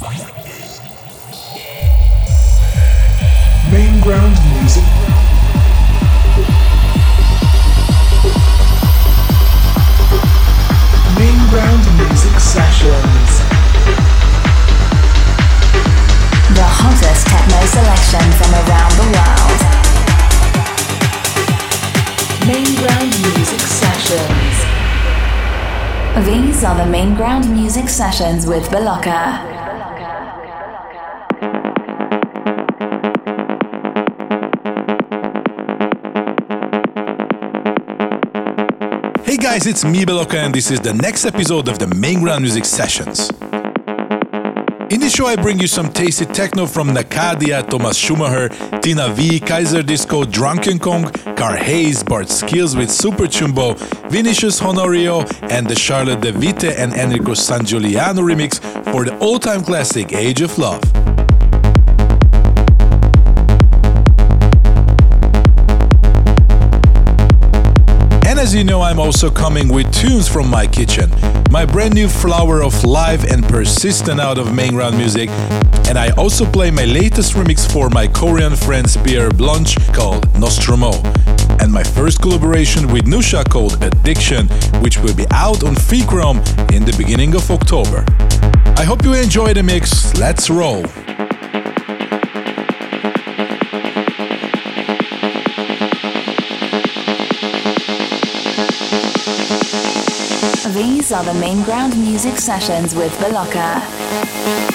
Main ground music. Main ground music sessions. The hottest techno selection from around the world. Main ground music sessions. These are the main ground music sessions with Belocca. Guys, it's me Belocca and this is the next episode of the Main Ground Music Sessions. In this show I bring you some tasty techno from Nakadia, Thomas Schumacher, Tina V, Kaiser Disco, Drunken Kong, Car Hayes, Bart Skils with Super Chumbo, Vinicius Honorio, and the Charlotte De Witte and Enrico Sangiuliano remix for the all-time classic Age of Love. As you know, I'm also coming with tunes from my kitchen. My brand new flower of live and persistent out of main ground music. And I also play my latest remix for my Korean friends Pierre Blanche called Nostromo. And my first collaboration with Nusha called Addiction, which will be out on Freechrome in the beginning of October. I hope you enjoy the mix. Let's roll. Are the main ground music sessions with Belocca.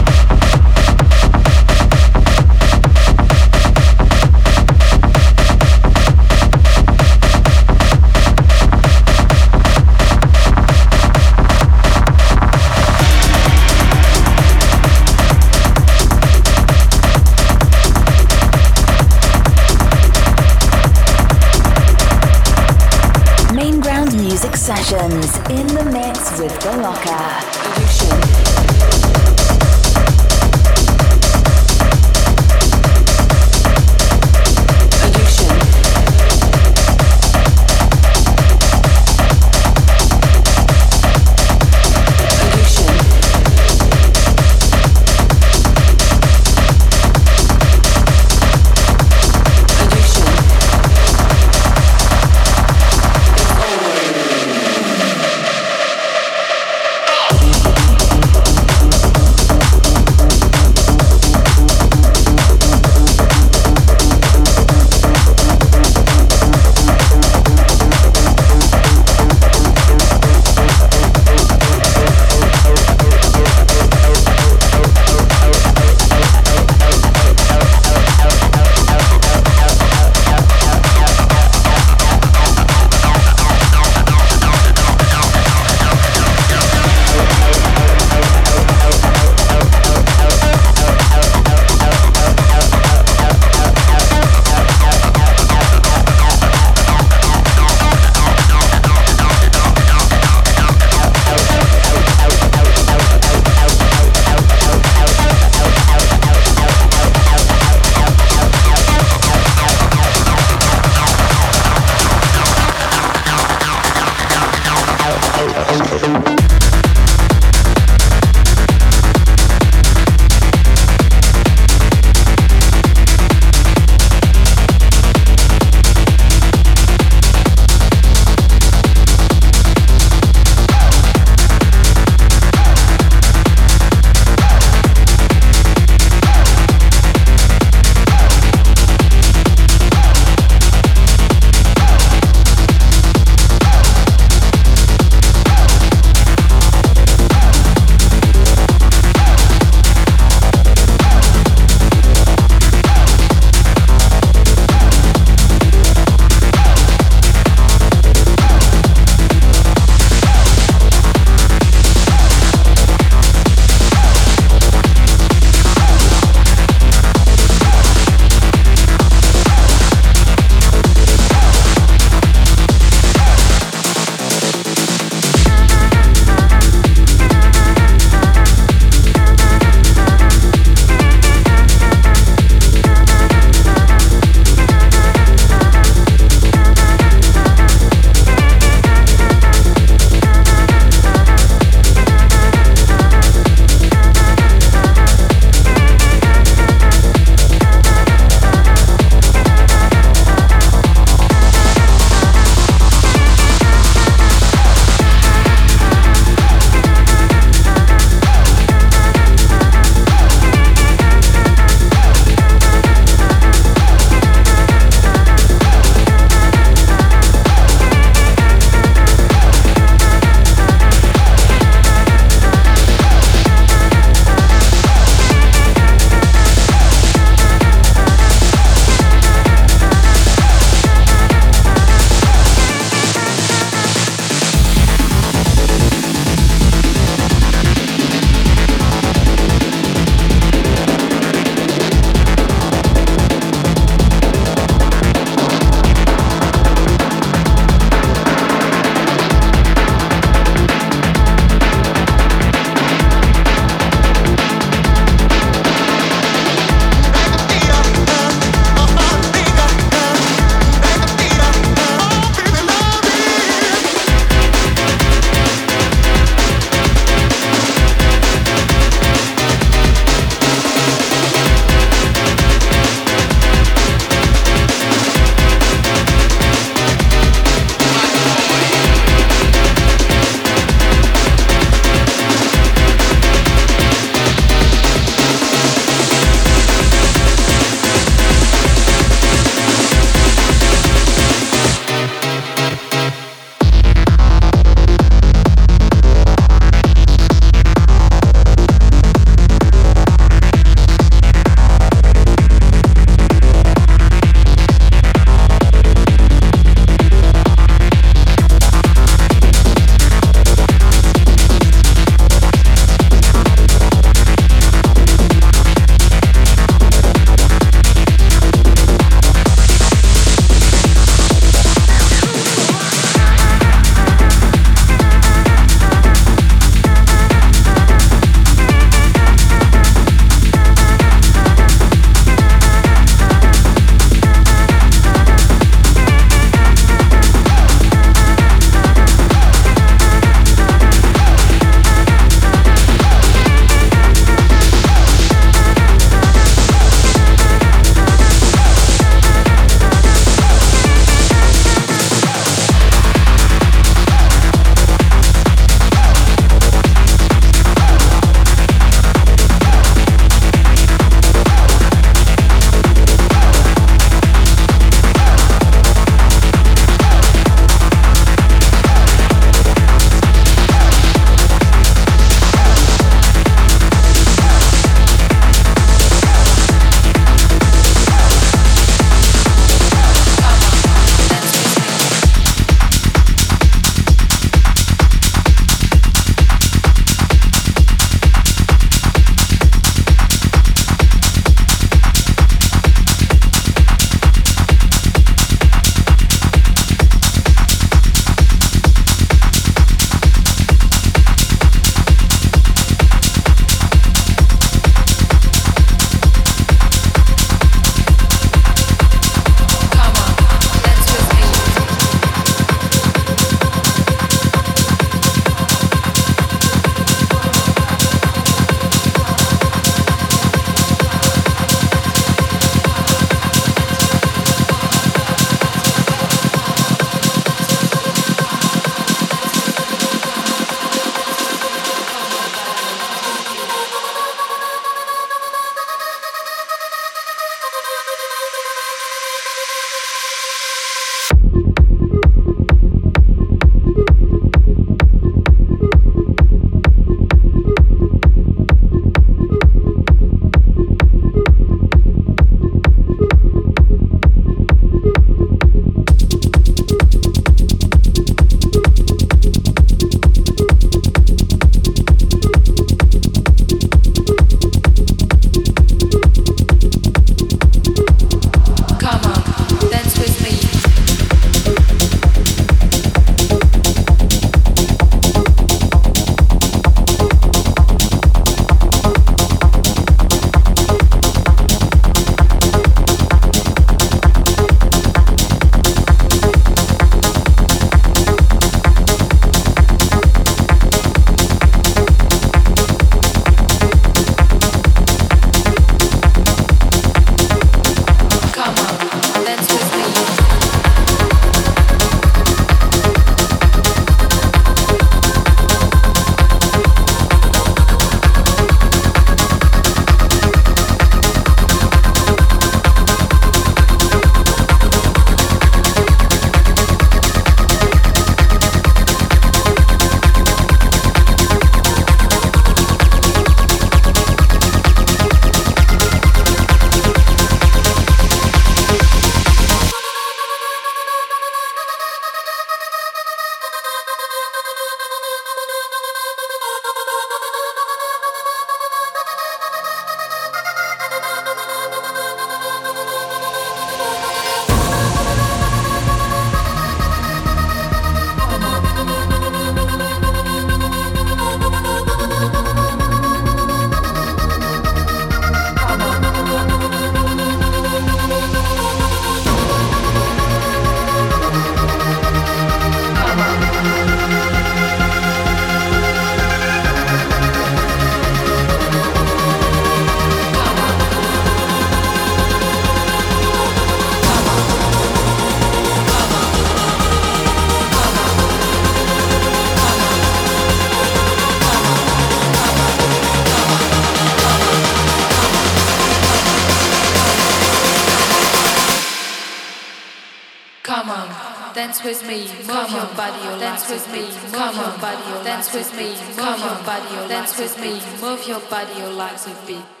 Dance with me, move your body, or dance with me, move your body, or dance with me, move your body, or dance with me, move your body, or legs with beat.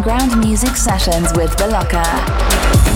underground music sessions with Balocca.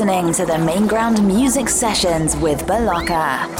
Listening to the Underground Music Sessions with Balaka.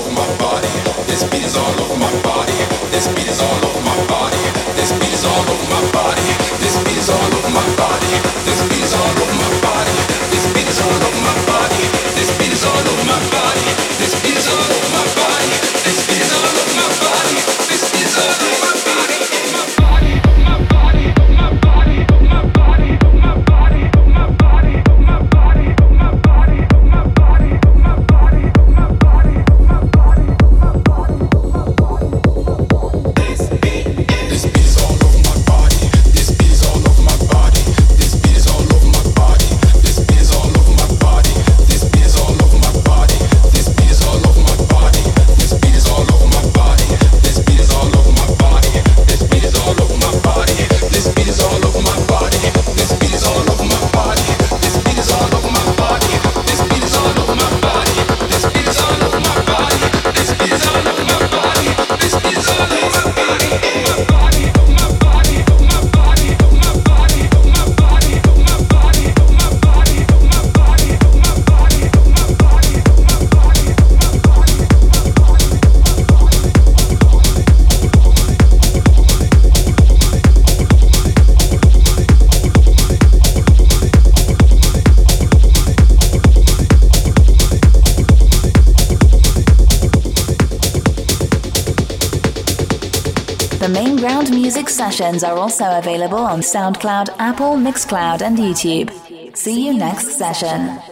are also available on SoundCloud, Apple, Mixcloud, and YouTube. See you next session.